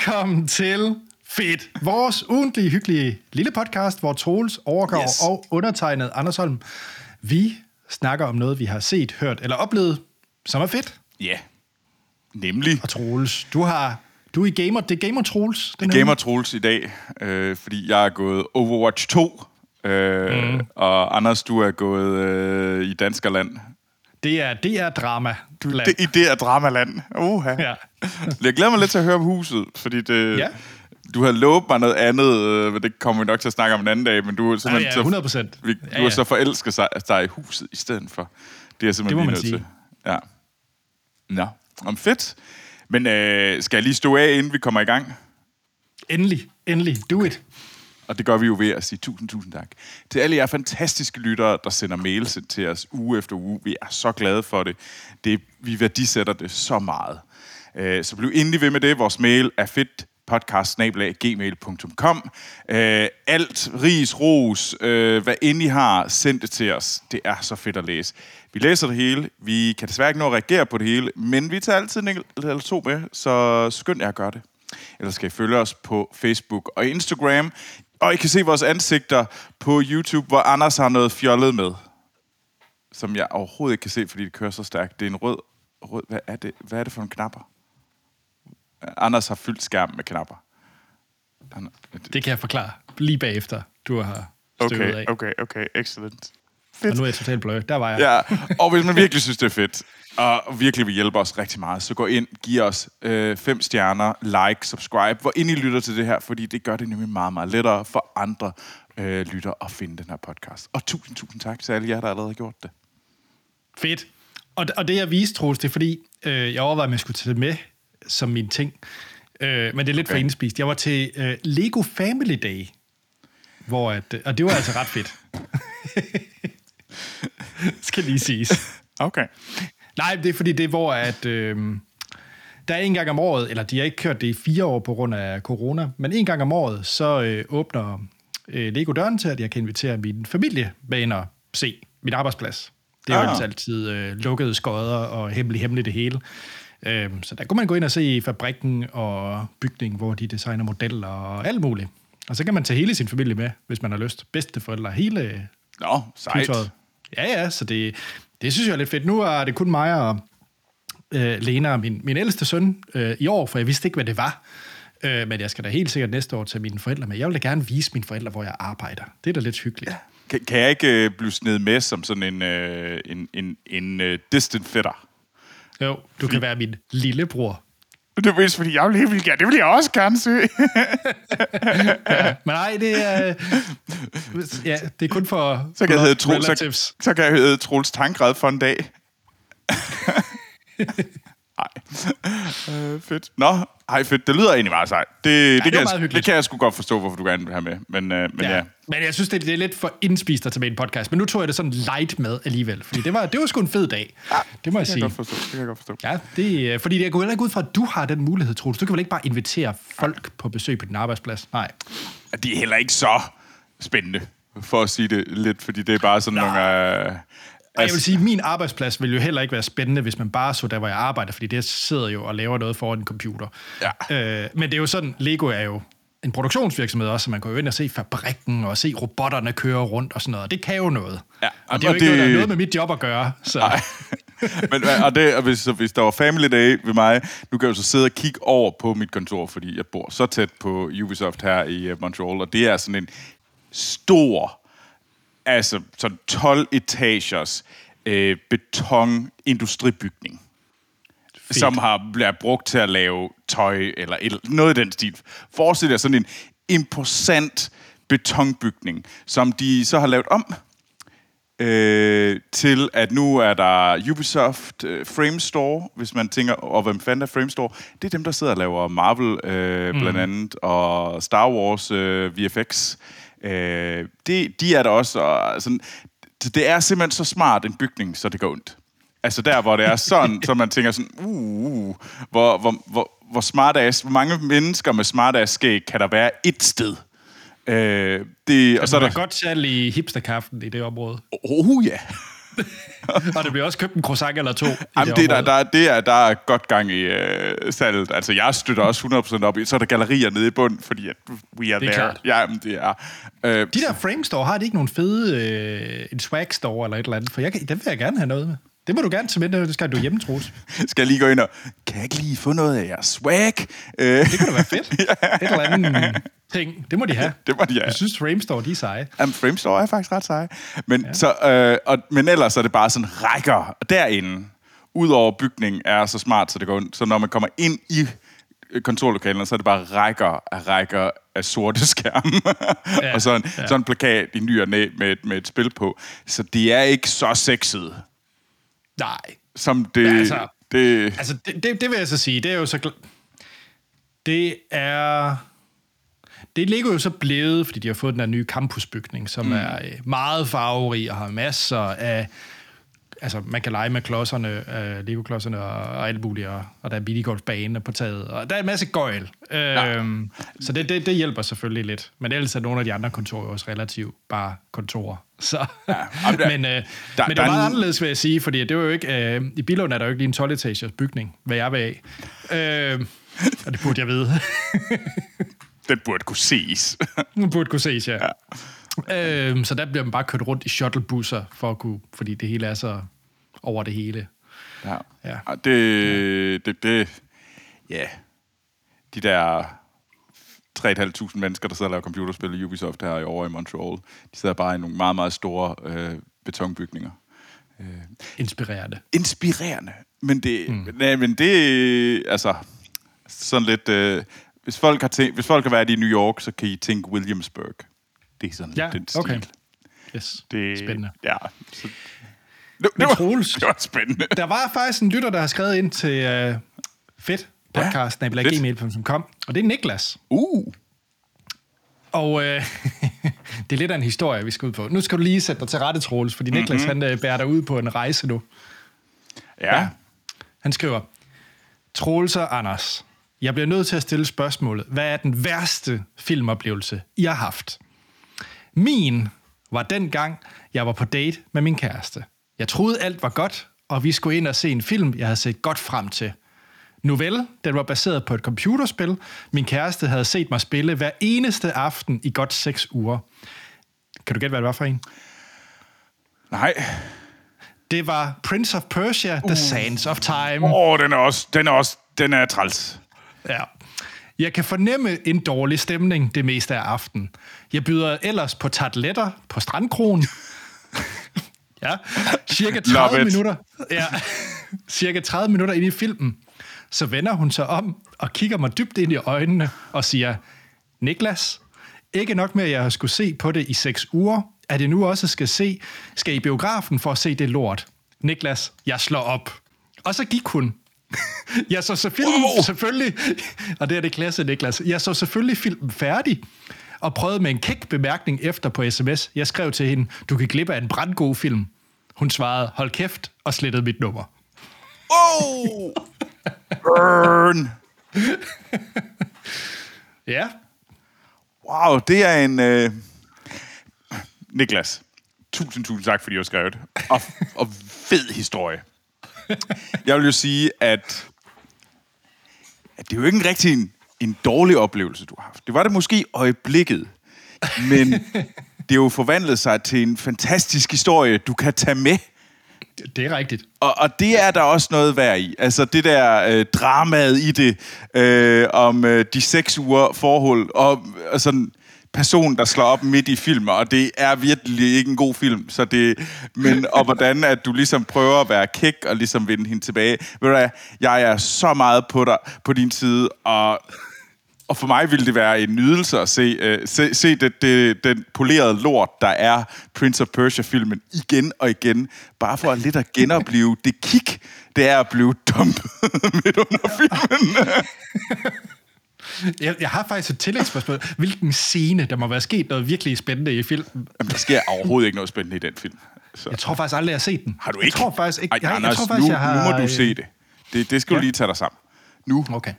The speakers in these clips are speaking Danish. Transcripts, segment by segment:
Velkommen til Fedt, vores ugentlige, hyggelige lille podcast, hvor Troels, Overgaard yes. og undertegnet Anders Holm, vi snakker om noget, vi har set, hørt eller oplevet, som er fedt. Ja, nemlig. Og Troels, du har du er i gamer, det er Gamer Troels. Det er Gamer Troels i dag, øh, fordi jeg er gået Overwatch 2, øh, mm. og Anders, du er gået øh, i Danskerland. Det er, det er drama. Du, det, det er dramaland. Uh, ja. jeg glæder mig lidt til at høre om huset, fordi det, ja. du har lovet mig noget andet, øh, men det kommer vi nok til at snakke om en anden dag, men du er simpelthen ja, ja, 100 så, vi, du ja, ja. er så forelsket sig, er i huset i stedet for. Det er simpelthen det må man sige. Til. Ja. Nå, om fedt. Men øh, skal jeg lige stå af, inden vi kommer i gang? Endelig, endelig. Do it. Og det gør vi jo ved at sige tusind, tusind tak. Til alle jer fantastiske lyttere, der sender mails til os uge efter uge. Vi er så glade for det. det vi værdisætter det så meget. Øh, så bliv endelig ved med det. Vores mail er fedt podcast-gmail.com. Øh, alt, ris, ros, øh, hvad end I har, send det til os. Det er så fedt at læse. Vi læser det hele. Vi kan desværre ikke nå at reagere på det hele, men vi tager altid en eller to med, så skynd jer at gøre det. Eller skal I følge os på Facebook og Instagram. Og I kan se vores ansigter på YouTube, hvor Anders har noget fjollet med. Som jeg overhovedet ikke kan se, fordi det kører så stærkt. Det er en rød... rød hvad, er det, hvad er det for en knapper? Anders har fyldt skærmen med knapper. Han, det kan jeg forklare lige bagefter, du har støvet okay, af. Okay, okay, excellent. Fedt. Og nu er jeg totalt blød. Der var jeg. Ja, og hvis man virkelig synes, det er fedt, og virkelig vil hjælpe os rigtig meget, så gå ind, giv os øh, fem stjerner, like, subscribe, hvor ind I lytter til det her, fordi det gør det nemlig meget, meget lettere for andre øh, lytter at finde den her podcast. Og tusind, tusind tak til alle jer, der allerede har gjort det. Fedt. Og, og det jeg viste, Troels, det er fordi, øh, jeg overvejede, om jeg skulle tage det med som min ting. Øh, men det er lidt okay. for indspist. Jeg var til øh, Lego Family Day, hvor at, og det var altså ret fedt. Skal lige siges. Okay. Nej, det er fordi, det er hvor, at... Øh, der er en gang om året, eller de har ikke kørt det i fire år på grund af corona, men en gang om året, så øh, åbner øh, Lego døren til, at jeg kan invitere min familie med ind og se min arbejdsplads. Det er ah. jo altså altid øh, lukkede skodder og hemmelig hemmeligt det hele. Øh, så der kunne man gå ind og se fabrikken og bygningen, hvor de designer modeller og alt muligt. Og så kan man tage hele sin familie med, hvis man har lyst. Bedsteforældre, hele Nå, sejt. Pytøjet. Ja, ja, så det, det synes jeg er lidt fedt. Nu er det kun mig og øh, Lena, min, min ældste søn, øh, i år, for jeg vidste ikke, hvad det var. Øh, men jeg skal da helt sikkert næste år tage mine forældre med. Jeg vil da gerne vise mine forældre, hvor jeg arbejder. Det er da lidt hyggeligt. Ja. Kan, kan jeg ikke øh, blive sned med som sådan en, øh, en, en, en uh, distant fætter? Jo, du fordi... kan være min lillebror. Det er vist, fordi jeg vil, vil gerne. Det vil jeg også gerne se. ja, men nej, det er... Ja, det er kun for så kan jeg hedde Troels, så, så kan jeg hedde Troels Tankred for en dag. Øh, fedt. Nå, ej fedt. Det lyder egentlig meget sejt. Det, ja, det, det, kan jeg, det kan jeg sgu godt forstå, hvorfor du gerne vil have med. Men, øh, men ja. ja. Men jeg synes, det, det er lidt for indspist at tage med en podcast. Men nu tog jeg det sådan light med alligevel. Fordi det var, det var sgu en fed dag. Ja, det må jeg det sige. Kan jeg godt forstå. Det kan jeg godt forstå. Ja, det, øh, fordi jeg går heller ikke ud fra, at du har den mulighed, Troels. Du kan vel ikke bare invitere folk på besøg på din arbejdsplads? Nej. De er heller ikke så spændende, for at sige det lidt. Fordi det er bare sådan Nå. nogle... Øh, og jeg vil altså- sige, at min arbejdsplads vil jo heller ikke være spændende, hvis man bare så der, hvor jeg arbejder, fordi det sidder jo og laver noget foran en computer. Ja. Øh, men det er jo sådan, Lego er jo en produktionsvirksomhed også, så man kan jo ind og se fabrikken og se robotterne køre rundt og sådan noget. Det kan jo noget. Ja, og det er jo ikke det... noget, der er noget med mit job at gøre. Så. Nej. Men, og det, og hvis, hvis der var Family Day ved mig, nu kan jeg jo så sidde og kigge over på mit kontor, fordi jeg bor så tæt på Ubisoft her i øh, Montreal, og det er sådan en stor altså sådan 12 etagers øh, betonindustribygning, Fedt. som har blevet brugt til at lave tøj eller et, noget i den stil. Forestil dig sådan en imposant betonbygning, som de så har lavet om øh, til, at nu er der Ubisoft øh, Frame Store, hvis man tænker, og hvem fanden er Frame Store? Det er dem, der sidder og laver Marvel øh, mm. blandt andet, og Star Wars øh, VFX. Øh, det, de er der også, og sådan, det er simpelthen så smart en bygning, så det går ondt. Altså der, hvor det er sådan, så man tænker sådan, uh, uh hvor, hvor, hvor, hvor smart ass, hvor mange mennesker med smart ass skæg kan der være et sted? Øh, det, og så er der godt salg i hipsterkaften i det område. Oh ja. og det bliver også købt en croissant eller to. Jamen, det, der, der, det er, der er godt gang i øh, salget. Altså, jeg støtter også 100% op i. Så er der gallerier nede i bunden, fordi at we are Det er there. klart. Ja, men det er... Øh, De der frame store, har de ikke nogen fede, øh, en swag store eller et eller andet? For jeg, kan- den vil jeg gerne have noget med. Det må du gerne tage med, det skal du hjemme, Troels. skal jeg lige gå ind og... Kan jeg ikke lige få noget af jeres swag? Øh, Det kunne da være fedt. Et eller andet ting. Det må de have. det må de have. Jeg synes, frame store, de er seje. Jamen, Framestore er faktisk ret seje. Men, ja. så, øh, og, men ellers er det bare sådan rækker derinde. Udover bygningen er så smart, så det går ondt. Så når man kommer ind i øh, kontorlokalerne, så er det bare rækker af rækker af sorte skærme. Ja, Ja, og så en, ja. ja. så en plakat i ny og næ med, med et spil på. Så det er ikke så sexet, Nej. som det... Ja, altså- det Altså, det, det, det vil jeg så sige, det er jo så... Det er... Det ligger jo så blevet, fordi de har fået den her nye campusbygning, som mm. er øh, meget farverig og har masser af... Altså, man kan lege med klodserne, øh, Lego-klodserne og, og alt muligt, og, og der er minigolfbane på taget, og der er en masse gøjl. Øhm, så det, det, det hjælper selvfølgelig lidt. Men ellers er nogle af de andre kontorer også relativt bare kontorer. Så, ja, der- men, øh, der- men det er er meget en- anderledes, vil jeg sige, fordi det var jo ikke... Øh, I Billund er der jo ikke lige en 12-etagers bygning, hvad jeg vil af. Øh, og det burde jeg vide. den burde kunne ses. Nu burde kunne ses, ja. ja. Øh, så der bliver man bare kørt rundt i shuttlebusser, for at kunne, fordi det hele er så over det hele. Ja. Ja. Og det, det, det, ja, de der 3.500 mennesker, der sidder og laver computerspil i Ubisoft her i over i Montreal, de sidder bare i nogle meget, meget store øh, betonbygninger. Inspirerende. Inspirerende, men det, mm. nej, men det, altså, sådan lidt, øh, hvis folk har tænkt, hvis folk har været i New York, så kan I tænke Williamsburg. Det er sådan Ja, den stil. okay. Yes, Det, spændende. Ja, så, det, det, var, Troels- det var spændende. Der var faktisk en lytter, der har skrevet ind til uh, fedt podcast, ja, gmail.com, og det er Niklas. Uh, Og øh, det er lidt af en historie, vi skal ud på. Nu skal du lige sætte dig til rette, Troels, fordi Niklas mm-hmm. han øh, bærer dig ud på en rejse nu. ja. ja. Han skriver, Troels og Anders, jeg bliver nødt til at stille spørgsmålet. Hvad er den værste filmoplevelse, I har haft? Min var den gang, jeg var på date med min kæreste. Jeg troede, alt var godt, og vi skulle ind og se en film, jeg havde set godt frem til. Nu vel, den var baseret på et computerspil. Min kæreste havde set mig spille hver eneste aften i godt seks uger. Kan du gætte, hvad det var for en? Nej. Det var Prince of Persia, The Sands of Time. Åh, oh, den er også, den er også, den er træls. Ja. Jeg kan fornemme en dårlig stemning det meste af aftenen. Jeg byder ellers på tartletter på strandkronen. ja, cirka 30 Love it. minutter. Ja, cirka 30 minutter ind i filmen. Så vender hun sig om og kigger mig dybt ind i øjnene og siger, Niklas, ikke nok med, at jeg har skulle se på det i seks uger, at jeg nu også skal se, skal i biografen for at se det lort. Niklas, jeg slår op. Og så gik hun. Jeg så selvfølgelig, Wow. selvfølgelig, og det er det klasse, Niklas, jeg så selvfølgelig filmen færdig, og prøvede med en kæk bemærkning efter på sms. Jeg skrev til hende, du kan glippe af en brandgod film. Hun svarede, hold kæft, og slettede mit nummer. Oh! Burn! Ja, Wow, det er en... Øh... Niklas, tusind, tusind tak, fordi du har skrevet. Og, og fed historie. Jeg vil jo sige, at, at det er jo ikke en rigtig en, en dårlig oplevelse, du har haft. Det var det måske øjeblikket, men det er jo forvandlet sig til en fantastisk historie, du kan tage med. det- det er rigtigt. Og, og det er der også noget værd i. Altså det der øh, dramaet i det, øh, om øh, de seks uger forhold, og, og sådan person, der slår op midt i film, og det er virkelig ikke en god film. Så det, men, og hvordan at du ligesom prøver at være kæk og ligesom vinde hende tilbage. Ved du hvad, jeg er så meget på, dig, på din side, og og for mig ville det være en nydelse at se, øh, se, se det, det, den polerede lort, der er Prince of Persia-filmen igen og igen. Bare for at lidt at genopleve det kick, det er at blive dumpet midt under filmen. Jeg, jeg har faktisk et tillægsspørgsmål. Hvilken scene, der må være sket noget virkelig spændende i filmen? Jamen, der sker overhovedet ikke noget spændende i den film. Så. Jeg tror faktisk aldrig, jeg har set den. Har du ikke? Jeg tror faktisk ikke. Ej, jeg, Anders, jeg tror faktisk, nu, jeg har, nu må du se det. Det, det skal. Ja. du lige tage dig sammen. Nu. Okay.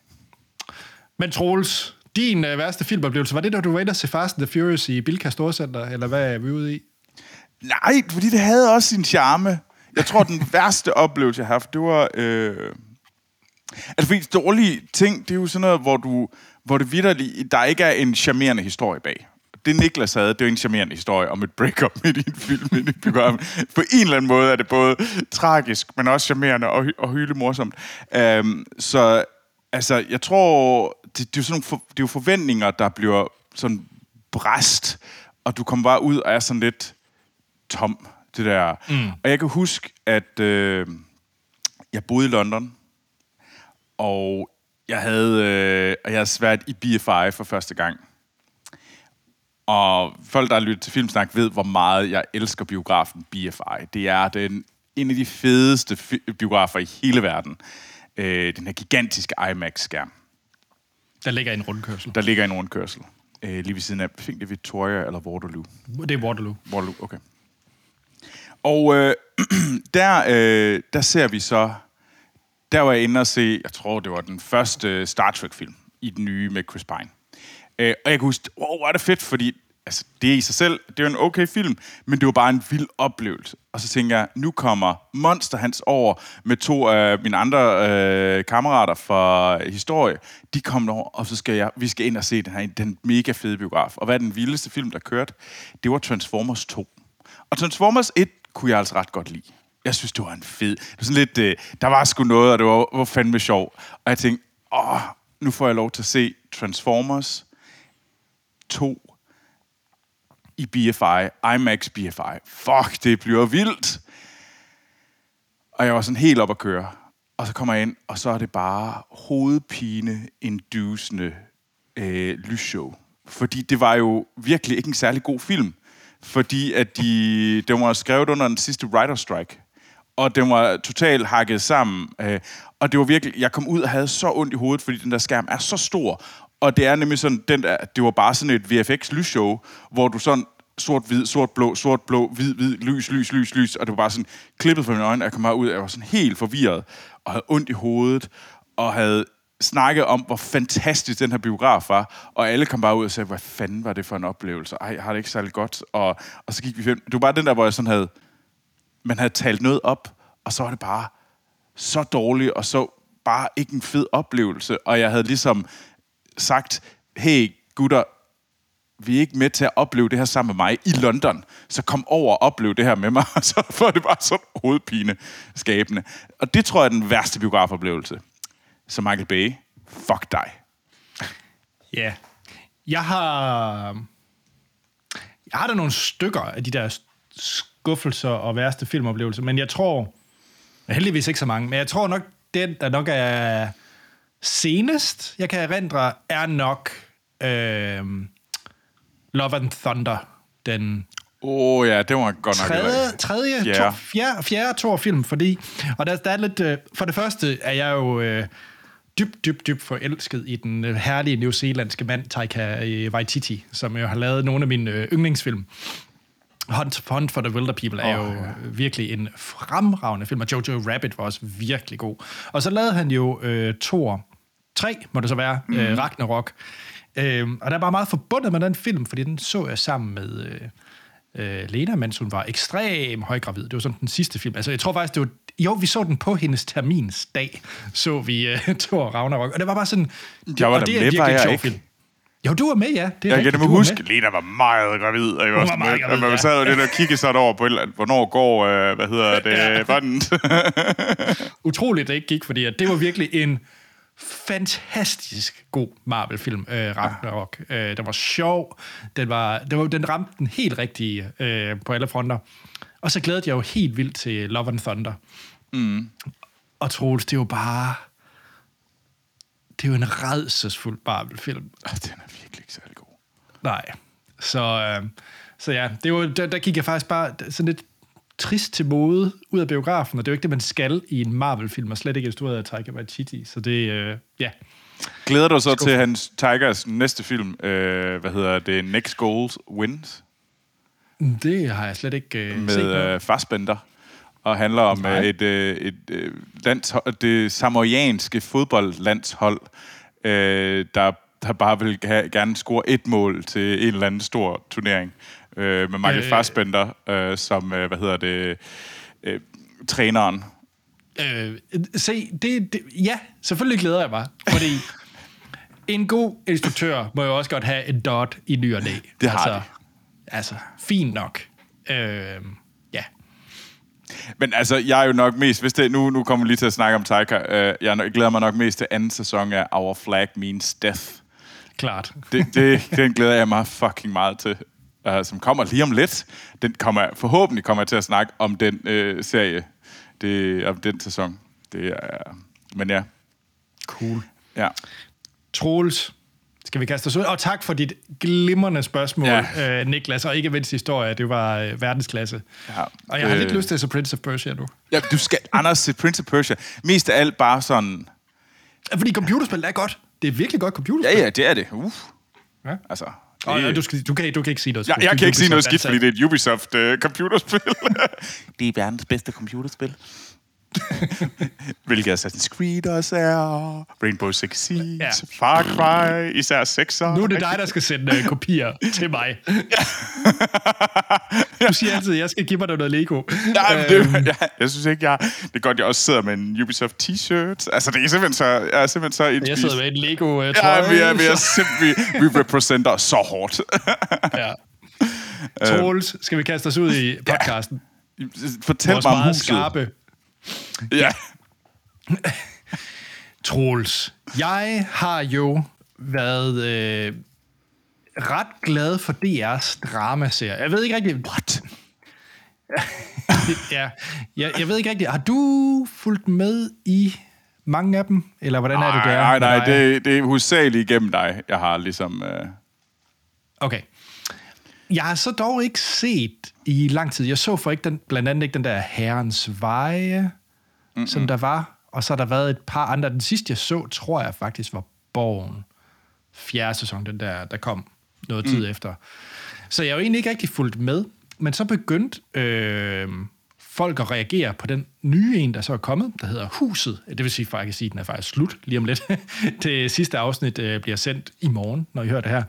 Men Troels, din øh, værste filmoplevelse, var det, da du var inde og se Fast and the Furious i Bilka Storcenter, eller hvad er vi ude i? Nej, fordi det havde også sin charme. Jeg tror, den værste oplevelse, jeg har haft, det var... Øh, altså, fordi dårlige ting, det er jo sådan noget, hvor du hvor det vidderligt, der ikke er en charmerende historie bag. Det Niklas havde, det er en charmerende historie om et breakup midt i en film, midt i program. På en eller anden måde er det både tragisk, men også charmerende og, og hyle morsomt. Um, så altså, jeg tror, det, det, er jo sådan for, det er jo forventninger, der bliver sådan bræst, og du kommer bare ud og er sådan lidt tom, det der. Mm. Og jeg kan huske, at øh, jeg boede i London, og jeg havde, øh, jeg havde svært i BFI for første gang. Og folk, der har lyttet til Filmsnak, ved, hvor meget jeg elsker biografen BFI. Det er den, en af de fedeste biografer i hele verden. Øh, den her gigantiske IMAX-skærm. Der ligger en rundkørsel. Der ligger en rundkørsel. Øh, lige ved siden af, fik det Victoria eller Waterloo? Det er Waterloo. Waterloo, okay. Og øh, der, øh, der ser vi så der var jeg inde og se, jeg tror, det var den første Star Trek-film i den nye med Chris Pine. Øh, og jeg kunne huske, wow, hvor er det fedt, fordi altså, det er i sig selv, det er en okay film, men det var bare en vild oplevelse. Og så tænker jeg, nu kommer Monster Hans over med to af mine andre øh, kammerater fra historie. De kommer over, og så skal jeg, vi skal ind og se den her, den mega fede biograf. Og hvad er den vildeste film, der kørte? Det var Transformers 2. Og Transformers 1 kunne jeg altså ret godt lide jeg synes, det var en fed... Det var sådan lidt, øh, der var sgu noget, og det var, var fandme sjov. Og jeg tænkte, åh, nu får jeg lov til at se Transformers 2 i BFI, IMAX BFI. Fuck, det bliver vildt. Og jeg var sådan helt op at køre. Og så kommer jeg ind, og så er det bare hovedpine indusende øh, lysshow. Fordi det var jo virkelig ikke en særlig god film. Fordi at de, det var skrevet under den sidste writer strike og den var totalt hakket sammen. Øh, og det var virkelig, jeg kom ud og havde så ondt i hovedet, fordi den der skærm er så stor. Og det er nemlig sådan, den der, det var bare sådan et VFX-lysshow, hvor du sådan sort-hvid, sort-blå, sort-blå, hvid-hvid, lys, lys, lys, lys, og det var bare sådan klippet fra mine øjne, og jeg kom ud, og jeg var sådan helt forvirret, og havde ondt i hovedet, og havde snakket om, hvor fantastisk den her biograf var, og alle kom bare ud og sagde, hvad fanden var det for en oplevelse? Ej, jeg har det ikke særlig godt. Og, og så gik vi hjem. Det var bare den der, hvor jeg sådan havde, man havde talt noget op, og så var det bare så dårligt, og så bare ikke en fed oplevelse. Og jeg havde ligesom sagt, hey gutter, vi er ikke med til at opleve det her sammen med mig i London, så kom over og oplev det her med mig, og så får det bare sådan hovedpine skabende. Og det tror jeg er den værste biografoplevelse. Så Michael Bay, fuck dig. Ja. Yeah. Jeg har... Jeg har da nogle stykker af de der skuffelser og værste filmoplevelser, men jeg tror, heldigvis ikke så mange, men jeg tror nok, den, der nok er senest, jeg kan erindre, er nok øh, Love and Thunder, den Åh oh, ja, det var godt nok tredje, tredje yeah. to, fjerde, fjerde Thor-film, fordi, og der, der er lidt, øh, for det første er jeg jo øh, dybt, dybt, dybt forelsket i den øh, herlige newzealandske mand, Taika øh, Waititi, som jo har lavet nogle af mine øh, yndlingsfilm. Hunt, Hunt for the Wilder People er oh, jo ja. virkelig en fremragende film, og Jojo Rabbit var også virkelig god. Og så lavede han jo øh, Thor 3, må det så være, mm. øh, Ragnarok. Øh, og der er bare meget forbundet med den film, fordi den så jeg sammen med øh, øh, Lena, mens hun var ekstrem højgravid. Det var sådan den sidste film. Altså, jeg tror faktisk, det var jo, vi så den på hendes terminsdag, så vi uh, Thor Ragnarok. Og det var bare sådan... Jeg var og det er virkelig en sjov film. Jo, du var med, ja. Det er jeg kan nemlig huske, Lena var meget gravid. Ikke? Hun var meget gravid, Man sad jo lidt og kiggede sådan over på, hvornår går, øh, hvad hedder det, ja. Utroligt, det ikke gik, fordi det var virkelig en fantastisk god Marvel-film, øh, Ragnarok. Øh, den var sjov, den, var, den, var, den ramte den helt rigtige øh, på alle fronter. Og så glædede jeg jo helt vildt til Love and Thunder. Mm. Og Troels, det er jo bare det er jo en redselsfuld Marvel-film. Oh, den er virkelig ikke særlig god. Nej. Så, øh, så ja, det var, der, der gik jeg faktisk bare sådan lidt trist til mode ud af biografen, og det er jo ikke det, man skal i en Marvel-film, og slet ikke instrueret af Taika Waititi. Så det, øh, ja. Glæder du så til hans Tigers næste film, øh, hvad hedder det, Next Goals Wins? Det har jeg slet ikke øh, Med set. Med øh, Fassbender og handler om Nej. et, øh, et, øh, landshold, det samoyanske fodboldlandshold, øh, der, der bare vil have, gerne score et mål til en eller anden stor turnering. Øh, med Michael øh, Fassbender, øh, som, øh, hvad hedder det, øh, træneren. Øh, se, det, det, ja, selvfølgelig glæder jeg mig, fordi en god instruktør må jo også godt have en dot i ny og næ. Det har altså, de. Altså, fint nok. Øh. Men altså, jeg er jo nok mest... Hvis det, nu, nu kommer vi lige til at snakke om Taika. Uh, jeg glæder mig nok mest til anden sæson af Our Flag Means Death. Klart. Det, det, den glæder jeg mig fucking meget til. Uh, som kommer lige om lidt. Den kommer, forhåbentlig kommer jeg til at snakke om den uh, serie. Det, om den sæson. Det er... Men ja. Cool. Ja. Troels, skal vi kaste os ud? Og tak for dit glimrende spørgsmål, Ja. ja. øh, Niklas, og ikke mindst historie. Det var øh, verdensklasse. Ja. Og jeg har Øh. lidt lyst til at se Prince of Persia nu. ja. du skal... Anders, se Prince of Persia. Mest af alt bare sådan... Fordi computerspil er godt. Det er virkelig godt computerspil. Ja, ja, det er det. Uh. Ja. Altså... Og, det- og du, skal, du, kan, du kan ikke sige noget. Jeg, skidt. jeg Du- kan ikke sige noget skidt, fordi det er et Ubisoft-computerspil. Det er verdens bedste computerspil. Hvilket Assassin's Creed også er. Rainbow Six Siege. Ja. Ja. Far Cry. Især 6'er. Nu er det dig, der skal sende uh, kopier til mig. Du siger altid, at jeg skal give mig noget Lego. Ja, men det, jeg, jeg synes ikke, jeg... Det er godt, jeg også sidder med en Ubisoft t-shirt. Altså, det er simpelthen så... Jeg er simpelthen så Jeg sidder med en Lego uh, Ja, trøje. vi er, vi er så- simpelthen... Vi, vi repræsenter så hårdt. ja. Troels, skal vi kaste os ud i podcasten? Fortæl Vores mig om huset. skarpe Ja. Troels. Jeg har jo været øh, ret glad for DR's dramaserie. Jeg ved ikke rigtig... What? ja, jeg, jeg ved ikke rigtig... Har du fulgt med i mange af dem? Eller hvordan er det, der? Nej, nej, det, det er hovedsageligt igennem dig, jeg har ligesom... Øh, Okay. Jeg har så dog ikke set i lang tid. Jeg så for ikke den, blandt andet ikke den der Herrens Veje, mm-hmm. som der var. Og så har der været et par andre. Den sidste, jeg så, tror jeg faktisk var Borgen. Fjerde sæson, den der, der kom noget tid mm. efter. Så jeg har jo egentlig ikke rigtig fulgt med. Men så begyndte øh, folk at reagere på den nye en, der så er kommet, der hedder Huset. Det vil sige, faktisk sige, at den er faktisk slut lige om lidt. det sidste afsnit øh, bliver sendt i morgen, når I hører det her.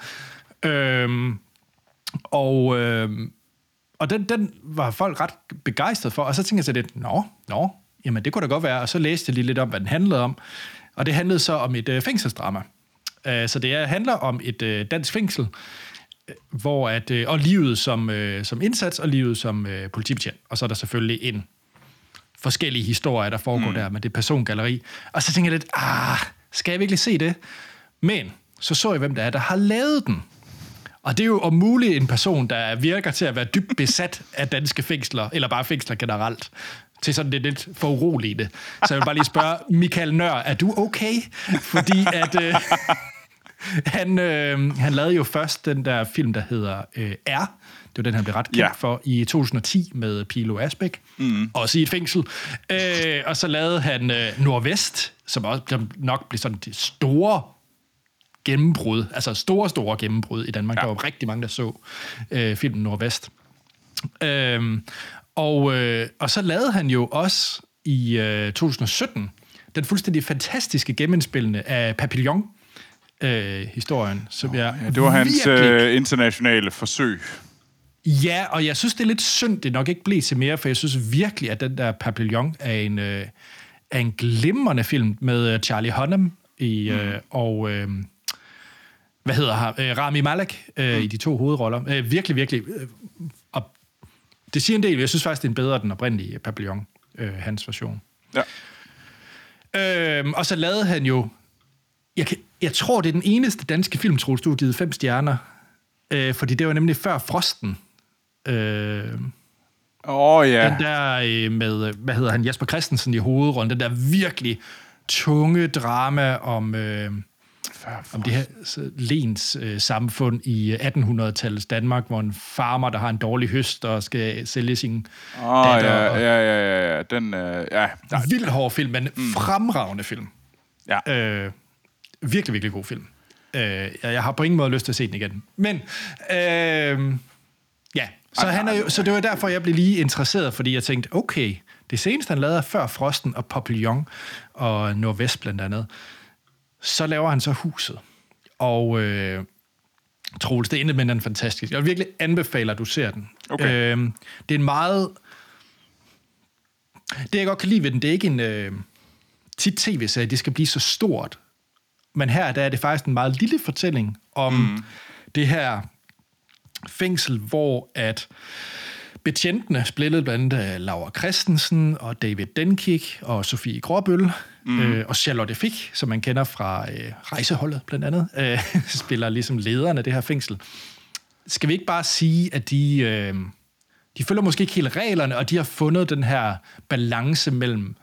Øhm, og øhm, og den, den var folk ret begejstret for, og så tænkte jeg så lidt, nå, nå, jamen det kunne da godt være, og så læste jeg lige lidt om, hvad den handlede om, og det handlede så om et øh, fængselsdrama. Øh, så det er, handler om et øh, dansk fængsel, øh, hvor at, øh, og livet som, øh, som indsats, og livet som øh, politibetjent. Og så er der selvfølgelig en forskellige historier, der foregår mm. der med det persongalleri. Og så tænker jeg lidt, ah, skal jeg virkelig se det? Men så så jeg, hvem der er, der har lavet den. Og det er jo om muligt en person, der virker til at være dybt besat af danske fængsler, eller bare fængsler generelt, til sådan det lidt for uroligende. Så jeg vil bare lige spørge, Michael Nør, er du okay? Fordi at... Øh, han, øh, han lavede jo først den der film, der hedder øh, R. Det var den, han blev ret kendt Ja. for i 2010 med Pilo Asbæk. Mm. Også i et fængsel. Øh, og så lavede han øh, Nordvest, som også som nok blev sådan det store gennembrud. Altså store, store gennembrud i Danmark. Ja. Der var rigtig mange, der så øh, filmen Nordvest. Øhm, og, øh, og så lavede han jo også i øh, 2017 den fuldstændig fantastiske genindspillende af Papillon, øh, historien, som jeg ja, det var hans øh, internationale forsøg. Ja, og jeg synes, det er lidt synd, det nok ikke blev til mere, for jeg synes virkelig, at den der Papillon er en, øh, er en glimrende film med øh, Charlie Hunnam i, øh, og... Øh, hvad hedder han? Øh, Rami Malek øh, mm. i de to hovedroller. Øh, virkelig, virkelig. Øh, og det siger en del. Jeg synes faktisk, det er en bedre den oprindelige Papillon, øh, hans version. Ja. Øhm, og så lavede han jo... Jeg, kan, jeg tror, det er den eneste danske film, Troels, du har givet fem stjerner. Øh, fordi det var nemlig før Frosten. Øh, Åh, oh, ja. den der øh, med, øh, hvad hedder han, Jesper Christensen i hovedrollen. Den der virkelig tunge drama om... Øh, om det her lens øh, samfund i 1800-tallets Danmark, hvor en farmer, der har en dårlig høst og skal sælge sin oh, datter. ja, ja, ja, ja, ja. Den, øh, ja. Der, Vild hård film, men mm. fremragende film. ja. Øh, virkelig, virkelig god film. Øh, jeg, jeg har på ingen måde lyst til at se den igen. Men, øh, ja. Så, han er jo, så det var derfor, jeg blev lige interesseret, fordi jeg tænkte, okay, det seneste, han lavede er før Frosten og Papillon og Nordvest blandt andet. Så laver han så Huset. Og øh, Troels, det er intet mindre end fantastisk. Jeg vil virkelig anbefale, at du ser den. Okay. Øh, det er en meget Det, jeg godt kan lide ved den, det er ikke en... Øh, tit tv-serie, det skal blive så stort. Men her der er det faktisk en meget lille fortælling om mm. det her fængsel, hvor at betjentene, spillet blandt andet Laura Christensen og David Denkik og Sofie Gråbøl, mm. øh, og Charlotte Fick, som man kender fra øh, rejseholdet blandt andet, øh, spiller ligesom lederen af det her fængsel. Skal vi ikke bare sige, at de, øh, de følger måske ikke helt reglerne, og de har fundet den her balance mellem,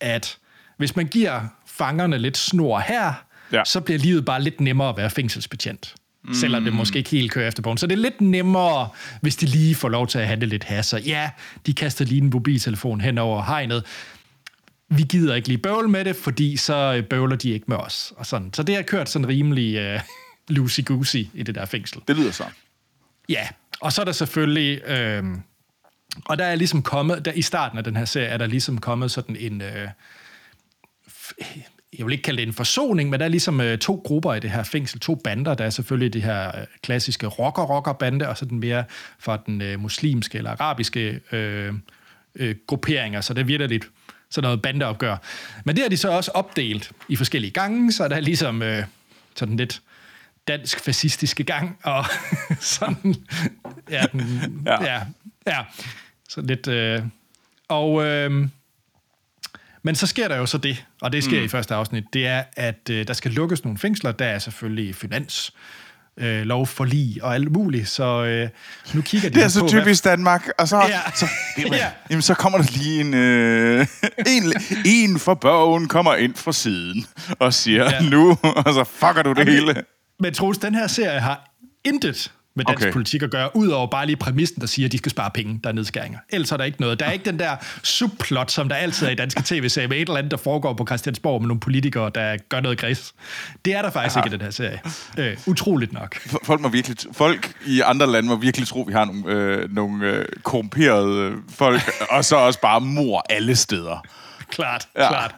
at hvis man giver fangerne lidt snor her, ja. så bliver livet bare lidt nemmere at være fængselsbetjent. Mm. Selvom det måske ikke helt kører efter bogen. Så det er lidt nemmere, hvis de lige får lov til at det lidt hasser. Ja, de kaster lige en mobiltelefon hen over hegnet. Vi gider ikke lige bøvle med det, fordi så øh, bøvler de ikke med os. Og sådan. Så det har kørt sådan rimelig uh, loosey-goosey i det der fængsel. Det lyder så. Ja, og så er der selvfølgelig... Øh, og der er ligesom kommet, der i starten af den her serie, er der ligesom kommet sådan en... Øh, jeg vil ikke kalde det en forsoning, men der er ligesom øh, to grupper i det her fængsel, to bander. Der er selvfølgelig det her øh, klassiske rocker-rocker-bande, og så den mere fra den øh, muslimske eller arabiske øh, øh, grupperinger, så det er virkelig lidt sådan noget bandeopgør. Men det er de så også opdelt i forskellige gange, så der er ligesom øh, sådan lidt dansk fascistiske gang, og sådan, ja, den, ja. ja, ja, så lidt, øh, og øh, men så sker der jo så det, og det sker mm. i første afsnit, det er, at øh, der skal lukkes nogle fængsler. Der er selvfølgelig finans, øh, lov for lige og alt muligt, så øh, nu kigger de Det er så på, typisk hvad... Danmark, og så, ja. så, jamen, ja. jamen, så kommer der lige en, øh, en, en for bogen kommer ind fra siden og siger, ja. nu, og så fucker du det okay. hele. Men Troels, den her serie har intet med dansk okay. politik at gøre, udover bare lige præmissen, der siger, at de skal spare penge, der er nedskæringer. Ellers er der ikke noget. Der er ikke den der subplot, som der altid er i danske tv-serier, med et eller andet, der foregår på Christiansborg med nogle politikere, der gør noget gris. Det er der faktisk Aha. ikke i den her serie. Øh, utroligt nok. Folk, må virkelig, folk i andre lande må virkelig tro, at vi har nogle, øh, nogle øh, korrumperede folk, og så også bare mor alle steder. klart, ja. klart.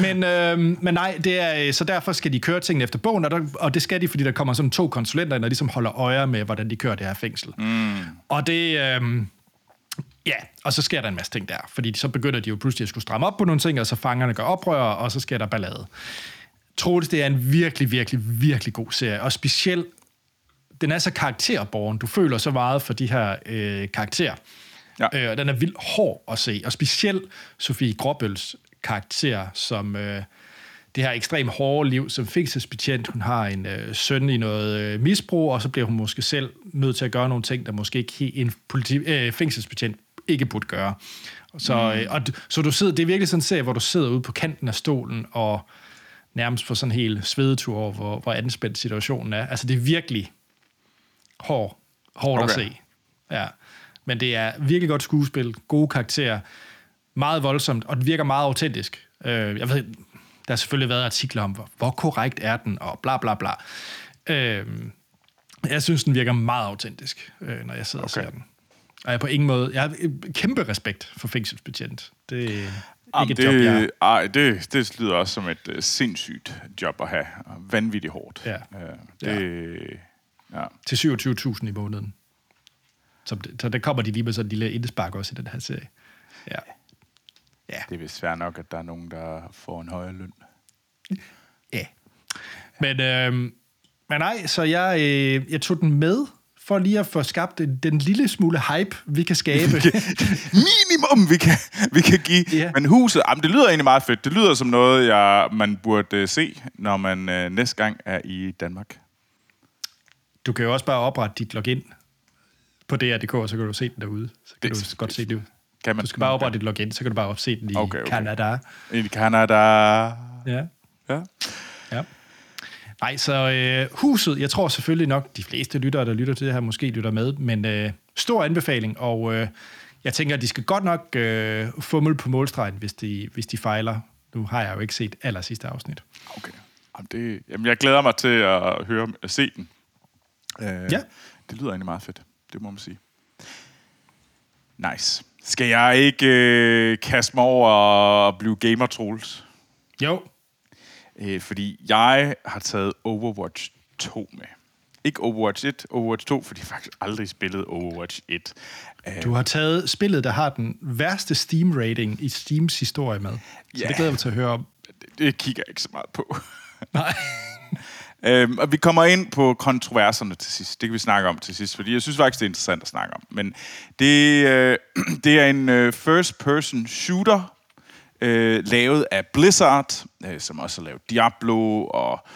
Men, øh, men nej, det er, så derfor skal de køre tingene efter bogen, og, der, og det skal de, fordi der kommer sådan to konsulenter ind, der ligesom holder øje med, hvordan de kører det her fængsel. Mm. Og det... Øh, Ja, og så sker der en masse ting der, fordi så begynder de jo pludselig at skulle stramme op på nogle ting, og så fangerne gør oprør, og så sker der ballade. Troels, det er en virkelig, virkelig, virkelig god serie, og specielt, den er så karakterborgen. Du føler så meget for de her øh, karakterer. Ja. Øh, den er vildt hård at se, og specielt Sofie Gråbøls karakter, som øh, det her ekstremt hårde liv som fængselsbetjent. Hun har en øh, søn i noget øh, misbrug, og så bliver hun måske selv nødt til at gøre nogle ting, der måske ikke en politi- øh, fængselsbetjent ikke burde gøre. Så, mm. øh, og, så du sidder, det er virkelig sådan en serie, hvor du sidder ude på kanten af stolen og nærmest får sådan en hel svedetur over, hvor, hvor anspændt situationen er. Altså, det er virkelig hård, hårdt okay. at se. Ja. Men det er virkelig godt skuespil, gode karakterer, meget voldsomt, og det virker meget autentisk. Øh, jeg ved, der har selvfølgelig været artikler om, hvor, hvor korrekt er den, og bla bla bla. Øh, jeg synes, den virker meget autentisk, øh, når jeg sidder okay. og ser den. Og jeg på ingen måde... Jeg har kæmpe respekt for fængselsbetjent. Det er Jamen, ikke et det, job, jeg... Ej, det, det lyder også som et uh, sindssygt job at have. Vanvittigt hårdt. Ja. Uh, det, ja. ja. Til 27.000 i måneden. Så, så der kommer de lige med sådan en lille indspark også i den her serie. Ja. ja. Det er vist svært nok, at der er nogen, der får en højere løn. Ja. Men, øh, men nej, så jeg, øh, jeg tog den med, for lige at få skabt den, den lille smule hype, vi kan skabe. Minimum, vi kan, vi kan give. Ja. Men huset, jamen, det lyder egentlig meget fedt. Det lyder som noget, jeg, man burde uh, se, når man uh, næste gang er i Danmark. Du kan jo også bare oprette dit login på DR.dk, og så kan du se den derude. Så kan det, du godt se det. Kan man, du skal bare oprette dit login, så kan du bare se den i okay, okay. Canada. I Canada. Ja. Ja. ja. Nej, så øh, huset, jeg tror selvfølgelig nok, de fleste lyttere, der lytter til det her, måske lytter med, men øh, stor anbefaling, og øh, jeg tænker, at de skal godt nok øh, få mål på målstregen, hvis de, hvis de fejler. Nu har jeg jo ikke set aller sidste afsnit. Okay. Jamen, det, jamen, jeg glæder mig til at høre at se den. Øh, ja. Det lyder egentlig meget fedt det må man sige. Nice. Skal jeg ikke øh, kaste mig over og blive gamer trolls? Jo. Øh, fordi jeg har taget Overwatch 2 med. Ikke Overwatch 1, Overwatch 2, fordi jeg faktisk aldrig spillet Overwatch 1. Du har taget spillet, der har den værste Steam-rating i Steams historie med. Så Ja. det glæder mig til at høre om. Det, det kigger jeg ikke så meget på. Nej. Øhm, og vi kommer ind på kontroverserne til sidst. Det kan vi snakke om til sidst, fordi jeg synes faktisk, det er interessant at snakke om. Men det, øh, det er en øh, first-person shooter, øh, lavet af Blizzard, øh, som også har lavet Diablo og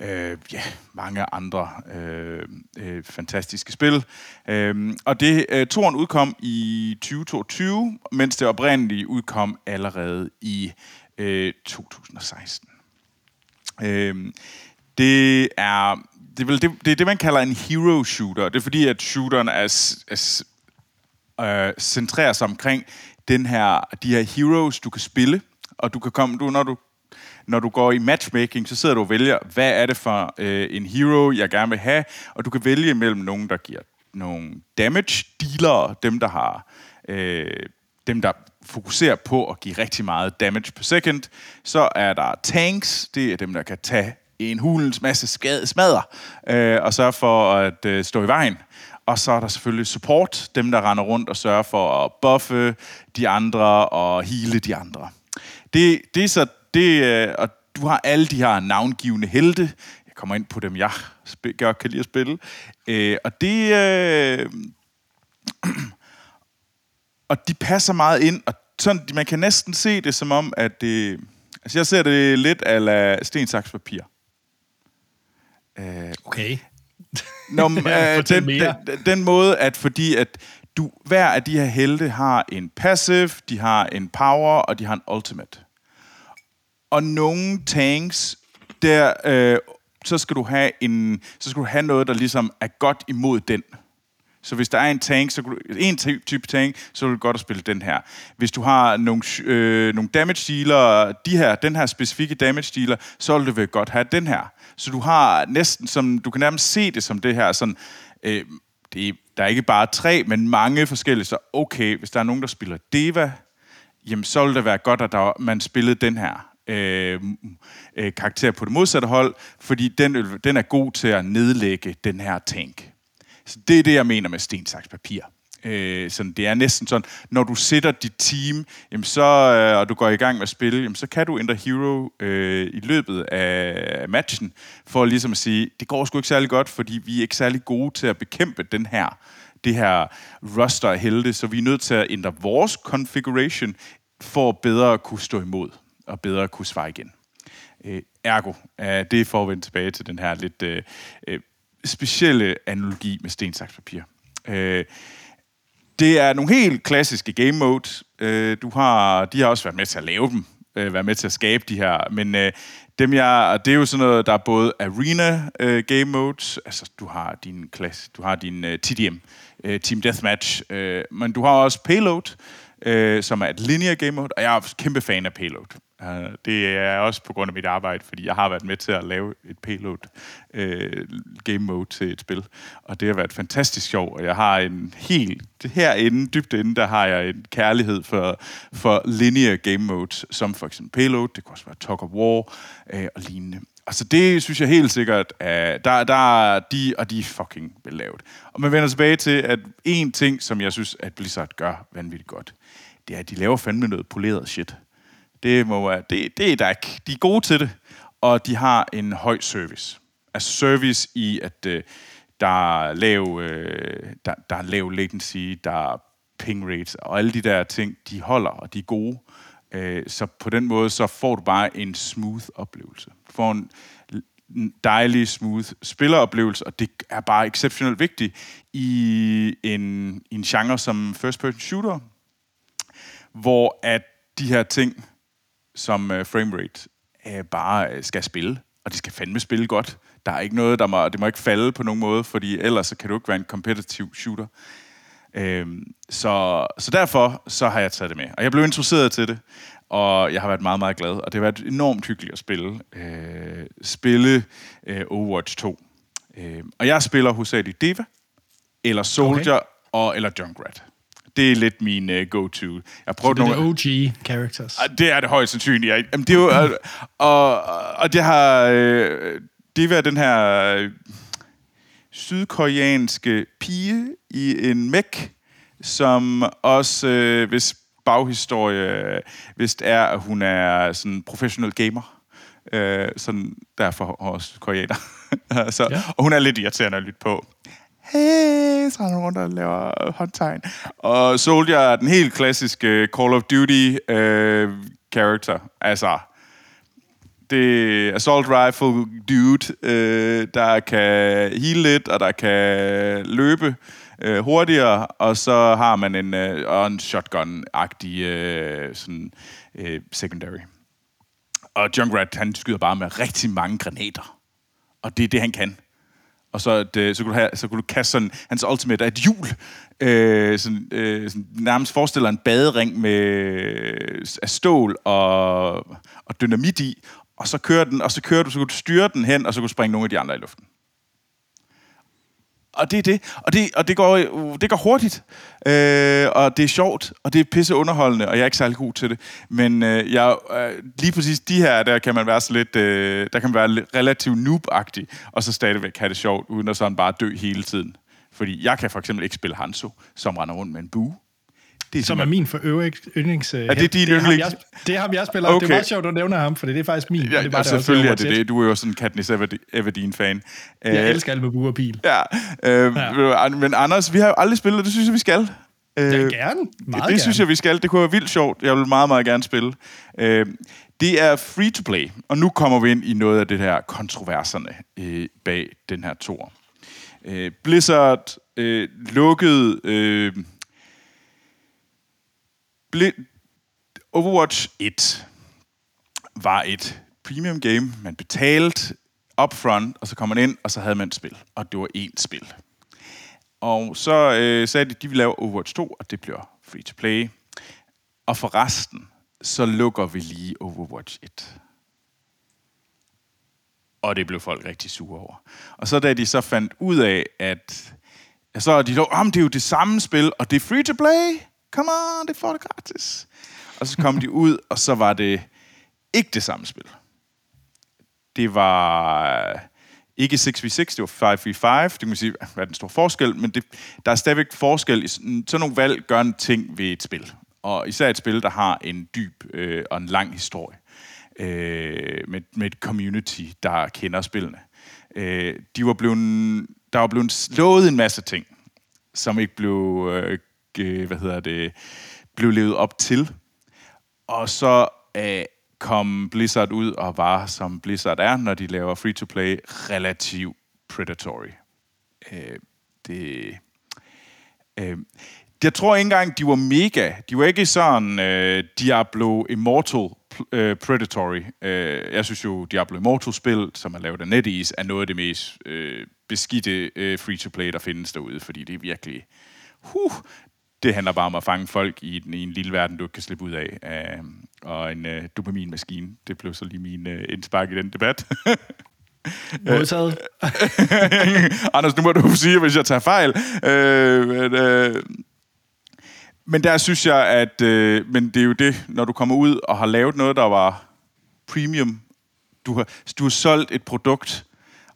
øh, ja, mange andre øh, øh, fantastiske spil. Øh, og det øh, toren udkom i 2022, mens det oprindeligt udkom allerede i øh, 2016. Øh, det er det er, vel det, det er det, man kalder en hero shooter. Det er fordi, at shooteren er, er, øh, centrerer sig omkring den her, de her heroes, du kan spille. Og du kan komme, du, når, du, når du går i matchmaking, så sidder du og vælger, hvad er det for øh, en hero, jeg gerne vil have. Og du kan vælge mellem nogen, der giver nogle damage dealer, dem der har... Øh, dem, der fokuserer på at give rigtig meget damage per second. Så er der tanks, det er dem, der kan tage en hulens masse skade, smadder, øh, og sørge for at øh, stå i vejen. Og så er der selvfølgelig support, dem der render rundt og sørger for at buffe de andre og hele de andre. Det, det er så det, øh, og du har alle de her navngivende helte. Jeg kommer ind på dem, jeg sp- godt kan lide at spille. Øh, og det, øh, og de passer meget ind, og sådan, man kan næsten se det som om, at det... Altså, jeg ser det lidt ala sten, saks, papir. Øh, Okay. Nå, men, øh, den, den, den måde, at fordi at du, hver af de her helte har en passive, de har en power, og de har en ultimate. Og nogle tanks, der, øh, så skal du have en, så skal du have noget, der ligesom er godt imod den. Så hvis der er en tank, så du, en ty- type tank, så er det godt at spille den her. Hvis du har nogle, øh, nogle damage dealer, de her, den her specifikke damage dealer, så vil det vel godt have den her. Så du har næsten som, du kan nærmest se det som det her, sådan, øh, det er, der er ikke bare tre, men mange forskellige, så okay, hvis der er nogen, der spiller Deva, jamen så ville det være godt, at der, man spillede den her øh, øh, karakter på det modsatte hold, fordi den, den er god til at nedlægge den her tank. Så det er det, jeg mener med stensaks papir. Øh, sådan, det er næsten sådan, når du sætter dit team, jamen så, øh, og du går i gang med at spille, jamen så kan du ændre hero øh, i løbet af matchen, for ligesom at sige, det går sgu ikke særlig godt, fordi vi er ikke særlig gode til at bekæmpe den her, det her roster af helte, så vi er nødt til at ændre vores configuration, for bedre at kunne stå imod, og bedre at kunne svare igen. Øh, ergo, øh, det er for at vende tilbage til den her lidt øh, øh, specielle analogi med sten, papir. Øh, det er nogle helt klassiske game modes. Øh, du har, de har også været med til at lave dem, øh, været med til at skabe de her, men øh, dem jeg, det er jo sådan noget, der er både arena øh, game modes, altså du har din klasse, du har din øh, TDM, øh, Team Deathmatch, øh, men du har også Payload, øh, som er et linear game mode, og jeg er kæmpe fan af Payload. Uh, det er også på grund af mit arbejde, fordi jeg har været med til at lave et payload uh, game mode til et spil. Og det har været fantastisk sjov, og jeg har en helt... Det herinde, dybt inde, der har jeg en kærlighed for, for linear game modes, som for eksempel Payload, det kan også være Talk of War uh, og lignende. Altså det synes jeg helt sikkert, at der, der er de, og de er fucking belavet. Og man vender tilbage til, at en ting, som jeg synes, at Blizzard gør vanvittigt godt, det er, at de laver fandme noget poleret shit. Det må være, det, det er der ikke. De er gode til det, og de har en høj service. Altså service i, at øh, der, er lav, øh, der, der er lav latency, der er ping rates, og alle de der ting, de holder, og de er gode. Øh, så på den måde, så får du bare en smooth oplevelse. Du får en dejlig, smooth spilleroplevelse, og det er bare exceptionelt vigtigt i en, i en genre som first-person shooter, hvor at de her ting, som uh, framerate, uh, bare uh, skal spille, og de skal fandme spille godt. Der er ikke noget, der må, det må ikke falde på nogen måde, fordi ellers så kan du ikke være en competitive shooter. Øhm, så, så derfor så har jeg taget det med. Og jeg blev introduceret til det, og jeg har været meget, meget glad. Og det har været enormt hyggeligt at spille. Øh, spille øh, Overwatch 2. Øh, og jeg spiller hovedsageligt Diva, eller Soldier, okay. og, eller Junkrat. Det er lidt min uh, go-to. Jeg har prøvet Det er nogle... the OG characters. Ah, Det er det højst sandsynligt. Jeg, jamen, det er jo, og, og, og det har... Øh, Diva er den her... Øh, sydkoreanske pige i en mech, som også, øh, hvis baghistorie, hvis det er, at hun er sådan professional gamer. Øh, sådan derfor også koreaner. så, ja. Og hun er lidt irriterende at lytte på. Hey, så er rundt og laver håndtegn. Og Soldier er den helt klassiske Call of Duty øh, character. Altså, det er assault rifle dude, øh, der kan heal lidt, og der kan løbe øh, hurtigere, og så har man en, øh, en shotgun-agtig øh, sådan, øh, secondary. Og Junkrat, han skyder bare med rigtig mange granater. Og det er det, han kan. Og så, at, øh, så, kunne du have, så kunne du kaste sådan, hans ultimate er et hjul, øh, sådan, øh, sådan, nærmest forestiller en badering med øh, af stål og, og dynamit i, og så kører den, og så kører du, så kunne du styre den hen, og så kunne du springe nogle af de andre i luften. Og det er det. Og det, og det, går, øh, det går hurtigt. Øh, og det er sjovt, og det er pisse underholdende, og jeg er ikke særlig god til det. Men øh, jeg, øh, lige præcis de her, der kan man være så lidt, øh, der kan man være relativt noob og så stadigvæk have det sjovt, uden at sådan bare dø hele tiden. Fordi jeg kan for eksempel ikke spille Hanzo, som render rundt med en bue. Det er som er min for øvrigt yndlings... Er det din yndlings? Det, det er ham, jeg spiller. Okay. Det er meget sjovt, at nævne ham, for det er faktisk min. Ja, det er bare selvfølgelig er det det. Du er jo sådan en Katniss Everdeen-fan. Jeg uh, elsker alt med buer og pil. Ja. Uh, ja. Men Anders, vi har jo aldrig spillet, og det synes jeg, vi skal. Uh, ja, gerne. Meget det gerne. synes jeg, vi skal. Det kunne være vildt sjovt. Jeg vil meget, meget gerne spille. Uh, det er free-to-play, og nu kommer vi ind i noget af det her kontroverserne uh, bag den her tor. Uh, Blizzard uh, lukkede... Uh, Overwatch 1 var et premium game, man betalte upfront, og så kom man ind, og så havde man et spil. Og det var én spil. Og så øh, sagde de, at de ville lave Overwatch 2, og det bliver free to play. Og for resten, så lukker vi lige Overwatch 1. Og det blev folk rigtig sure over. Og så da de så fandt ud af, at så er de lov, det er jo det samme spil, og det er free to play, come on, det får det gratis. Og så kom de ud, og så var det ikke det samme spil. Det var øh, ikke 6v6, det var 5v5. Det kan man sige, hvad er den store forskel, men det, der er stadigvæk forskel. Sådan nogle valg gør en ting ved et spil. Og især et spil, der har en dyb øh, og en lang historie. Øh, med, med et community, der kender spillene. Øh, de var blevet, der var blevet slået en masse ting, som ikke blev øh, øh, hvad hedder det, blev levet op til. Og så øh, kom Blizzard ud og var, som Blizzard er, når de laver free-to-play, relativt predatory. Øh, det, øh, jeg tror ikke engang, de var mega. De var ikke sådan øh, Diablo Immortal øh, Predatory. Uh, jeg synes jo, Diablo Immortal-spil, som er lavet af NetEase, er noget af det mest uh, beskidte free-to-play, der findes derude, fordi det er virkelig... Huh, det handler bare om at fange folk i, den, i en lille verden, du ikke kan slippe ud af. Uh, og en uh, dopaminmaskine. Det blev så lige min uh, indspark i den debat. Modtaget. Anders, nu må du sige, hvis jeg tager fejl. Uh, men, uh, men der synes jeg, at uh, men det er jo det, når du kommer ud og har lavet noget, der var premium. Du har, du har solgt et produkt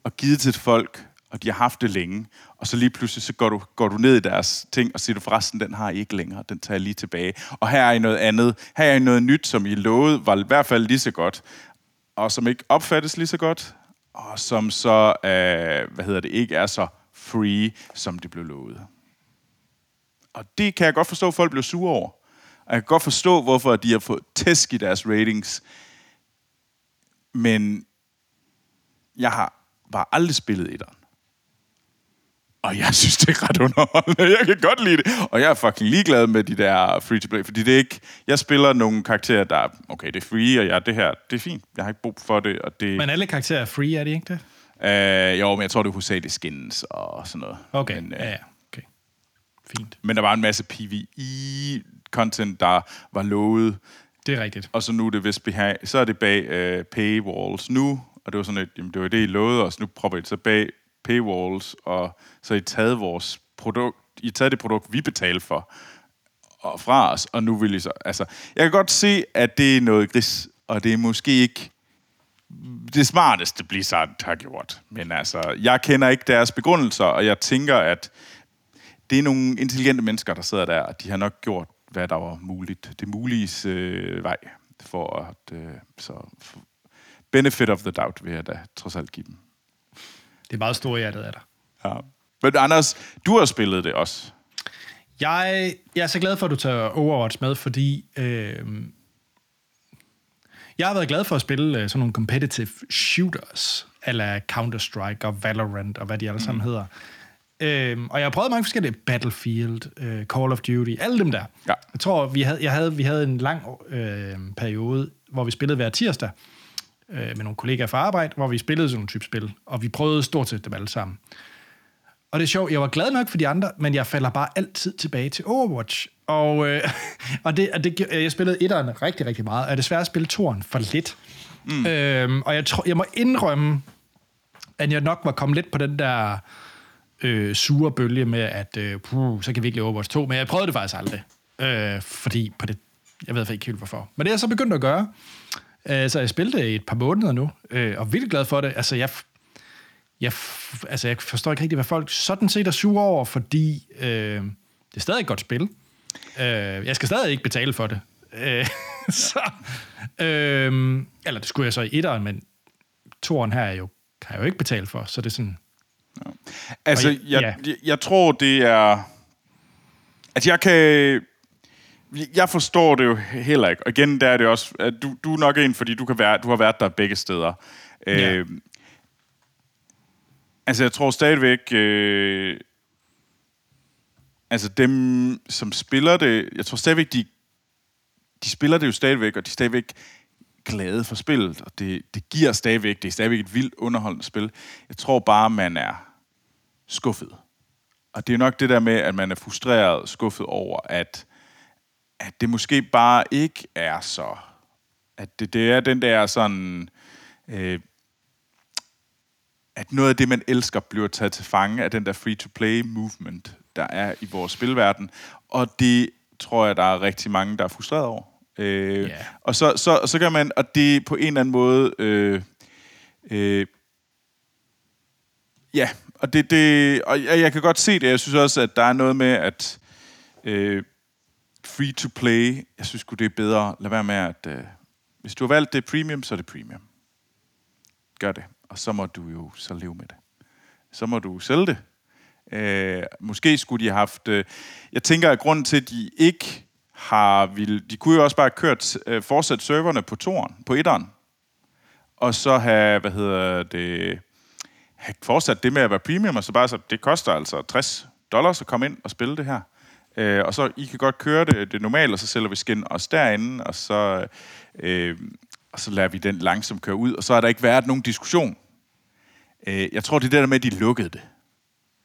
og givet til folk, og de har haft det længe, og så lige pludselig så går du, går du ned i deres ting, og siger du forresten, den har I ikke længere, den tager jeg lige tilbage. Og her er I noget andet, her er I noget nyt, som I lovede, var i hvert fald lige så godt, og som ikke opfattes lige så godt, og som så, øh, hvad hedder det, ikke er så free, som det blev lovet. Og det kan jeg godt forstå, at folk bliver sure over. Og jeg kan godt forstå, hvorfor de har fået tæsk i deres ratings. Men jeg har bare aldrig spillet etteren. Og jeg synes, det er ret underholdende. Jeg kan godt lide det. Og jeg er fucking ligeglad med de der free-to-play, fordi det er ikke... Jeg spiller nogle karakterer, der er, okay, det er free, og ja, det her, det er fint. Jeg har ikke brug for det, og det... Men alle karakterer er free, er de ikke det? Øh, jo, men jeg tror, det er hovedsageligt skins og sådan noget. Okay, men, øh, ja, ja. Okay. Fint. Men der var en masse PvE-content, der var lovet. Det er rigtigt. Og så nu er det vist behag, så er det bag øh, paywalls nu, og det var sådan et, jamen, det var det, I lovede os, nu propper I det så bag paywalls, og så I taget vores produkt, I taget det produkt, vi betalte for, og fra os, og nu vil I så, altså, jeg kan godt se, at det er noget gris, og det er måske ikke det smarteste Blizzard har gjort. Men altså, jeg kender ikke deres begrundelser, og jeg tænker, at det er nogle intelligente mennesker, der sidder der, og de har nok gjort, hvad der var muligt. Det mulige øh, vej for at... Øh, så for benefit of the doubt vil jeg da trods alt give dem. Det er meget stor hjertet af dig. Ja. Men Anders, du har spillet det også. Jeg, jeg er så glad for, at du tager Overwatch med, fordi øh, jeg har været glad for at spille øh, sådan nogle competitive shooters, eller Counter-Strike og Valorant og hvad de alle sammen mm. hedder. Øhm, og jeg har prøvet mange forskellige Battlefield, øh, Call of Duty, alle dem der. Ja. Jeg tror, vi havde, jeg havde, vi havde en lang øh, periode, hvor vi spillede hver tirsdag øh, med nogle kollegaer fra arbejde, hvor vi spillede sådan nogle type spil, og vi prøvede stort set dem alle sammen. Og det er sjovt, jeg var glad nok for de andre, men jeg falder bare altid tilbage til Overwatch. Og, øh, og det, og det, jeg spillede etteren rigtig, rigtig meget, og jeg desværre spillet toeren for lidt. Mm. Øhm, og jeg, tror, jeg må indrømme, at jeg nok var kommet lidt på den der øh, sure bølge med, at øh, puh, så kan vi ikke lave Overwatch 2, men jeg prøvede det faktisk aldrig. Øh, fordi på det, jeg ved ikke helt hvorfor. Men det er jeg så begyndt at gøre. Øh, så jeg spillede det i et par måneder nu, øh, og vildt glad for det. Altså, jeg, jeg, altså, jeg forstår ikke rigtig, hvad folk sådan set er sure over, fordi øh, det er stadig et godt spil. Øh, jeg skal stadig ikke betale for det. Øh, så, øh, eller det skulle jeg så i etteren, men toeren her er jo, kan jeg jo ikke betale for, så det er sådan... Ja. Altså, jeg, jeg, ja. jeg, jeg tror, det er... Altså, jeg kan... Jeg forstår det jo heller ikke. Og igen, der er det også... At du, du er nok en, fordi du, kan være, du har været der begge steder. Ja. Øh, altså, jeg tror stadigvæk... Øh, altså, dem, som spiller det... Jeg tror stadigvæk, de, de spiller det jo stadigvæk, og de er stadigvæk glade for spillet, og det, det giver stadigvæk, det er stadigvæk et vildt underholdende spil. Jeg tror bare, man er skuffet. Og det er nok det der med, at man er frustreret og skuffet over, at, at det måske bare ikke er så... At det, det er den der sådan... Øh, at noget af det, man elsker, bliver taget til fange af den der free-to-play-movement, der er i vores spilverden. Og det tror jeg, der er rigtig mange, der er frustreret over. Øh, Ja. Og så, så, så kan man, og det på en eller anden måde, øh, øh, ja, og det, det, og jeg, jeg kan godt se det. Jeg synes også, at der er noget med, at øh, free to play, jeg synes det er bedre. Lad være med, at øh, hvis du har valgt det premium, så er det premium. Gør det. Og så må du jo så leve med det. Så må du sælge det. Øh, måske skulle de have haft... Øh, jeg tænker, at grunden til, at de ikke har... Vil, de kunne jo også bare have kørt, øh, fortsat serverne på toren, på etteren. Og så have, hvad hedder det... Have fortsat det med at være premium, og så bare så, det koster altså 60 dollars at komme ind og spille det her. Øh, og så I kan godt køre det, det normale, og så sælger vi skin os derinde, og så, øh, og så lader vi den langsomt køre ud, og så har der ikke været nogen diskussion. Øh, jeg tror, det er det der med, at de lukkede det.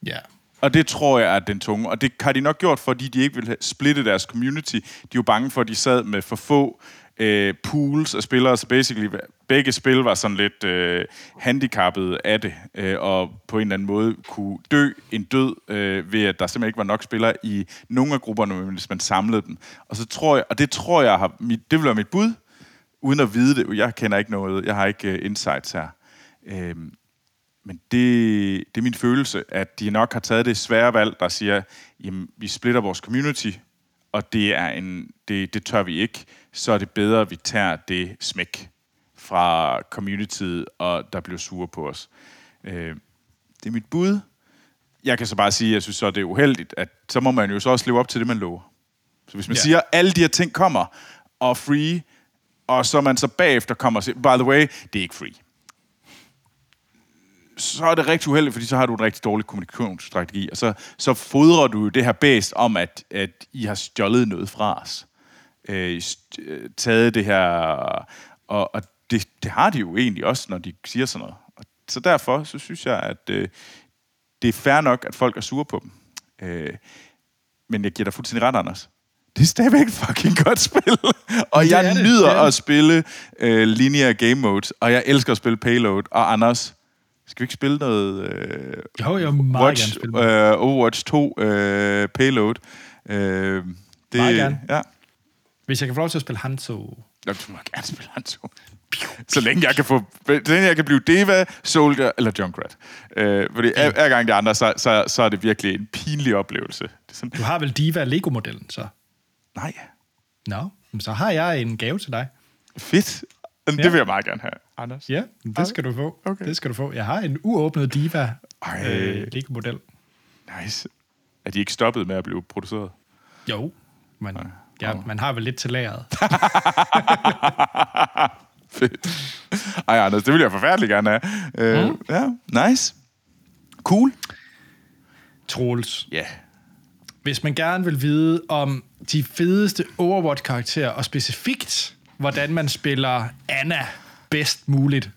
Ja. Og det tror jeg er den tunge. Og det har de nok gjort, fordi de ikke vil have splitte deres community. De er jo bange for, at de sad med for få øh, pools af spillere, så basically begge spil var sådan lidt øh, handicappet af det, øh, og på en eller anden måde kunne dø en død øh, ved, at der simpelthen ikke var nok spillere i nogle af grupperne, hvis man samlede dem. Og så tror jeg, og det tror jeg har, mit, det vil være mit bud, uden at vide det. Jeg kender ikke noget, jeg har ikke uh, insights her. Øh, men det, det er min følelse, at de nok har taget det svære valg, der siger, jamen, vi splitter vores community, og det, er en, det, det tør vi ikke, så er det bedre, at vi tager det smæk fra communityet, og der bliver sure på os. Øh, det er mit bud. Jeg kan så bare sige, at jeg synes så, det er uheldigt, at så må man jo så også leve op til det, man lover. Så hvis man ja. siger, at alle de her ting kommer, og free, og så man så bagefter kommer og siger, by the way, det er ikke free så er det rigtig uheldigt, fordi så har du en rigtig dårlig kommunikationsstrategi, og så, så fodrer du jo det her bæst om, at, at I har stjålet noget fra os. Øh, øh, taget det her, og, og det, det har de jo egentlig også, når de siger sådan noget. Og så derfor, så synes jeg, at øh, det er fair nok, at folk er sure på dem. Øh, men jeg giver dig fuldstændig ret, Anders. Det er stadigvæk et fucking godt spil. og jeg det, nyder det det. at spille øh, linear game modes, og jeg elsker at spille payload. Og Anders, skal vi ikke spille noget øh, Jo, jeg meget Watch, gerne spille øh, Overwatch 2 øh, payload? Øh, det, Meget gerne. Ja. Hvis jeg kan få lov til at spille Hanzo. Nå, du må gerne spille Hanzo. Så længe jeg kan, få, så længe jeg kan blive Deva, Soldier eller Junkrat. Øh, fordi hver, hver gang det andre, så, så, så er det virkelig en pinlig oplevelse. Det er sådan, Du har vel Diva Lego-modellen, så? nej, Nå, no. så har jeg en gave til dig. fedt. Ja. Det vil jeg meget gerne have, Anders. Ja, det skal du få. Okay. Det skal du få. Jeg har en uåbnet Diva øh, Lego-model. Nice. Er de ikke stoppet med at blive produceret? Jo, men ja, man har vel lidt til lageret. Fedt. Ej, Anders, det vil jeg forfærdeligt gerne have. Øh, Mm. Ja, nice. Cool. Troels, Ja. hvis man gerne vil vide om de fedeste Overwatch-karakterer, og specifikt, hvordan man spiller Anna bedst muligt.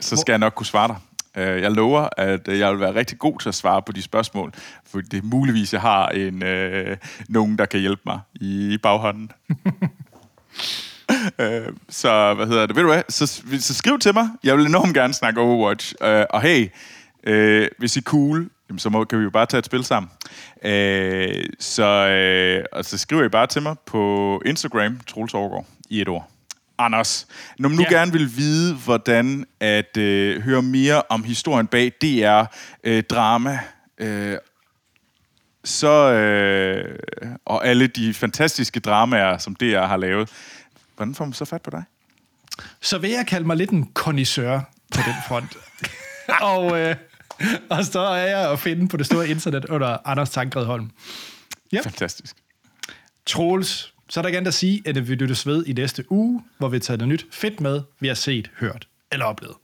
Så skal jeg nok kunne svare dig. Øh, Jeg lover, at øh, jeg vil være rigtig god til at svare på de spørgsmål, for det er muligvis, jeg har en, øh, nogen, der kan hjælpe mig i baghånden. øh, så hvad hedder det? Ved du hvad, så, så skriv til mig. Jeg vil enormt gerne snakke Overwatch. Øh, og hey, øh, hvis I er cool, jamen, så må, kan vi jo bare tage et spil sammen. Øh, så, øh, og så skriver I bare til mig på Instagram, Troels Overgaard, i et ord. Anders, når man nu Ja. gerne vil vide, hvordan at øh, høre mere om historien bag DR øh, drama, øh, så øh, og alle de fantastiske dramaer, som DR har lavet, hvordan får man så fat på dig? Så vil jeg kalde mig lidt en connoisseur på den front. og, øh, og så er jeg at finde på det store internet under Anders Tankred Holm. Ja. Fantastisk. Troels, så er der gerne at sige, at vi lyttes ved i næste uge, hvor vi tager noget nyt fedt med, vi har set, hørt eller oplevet.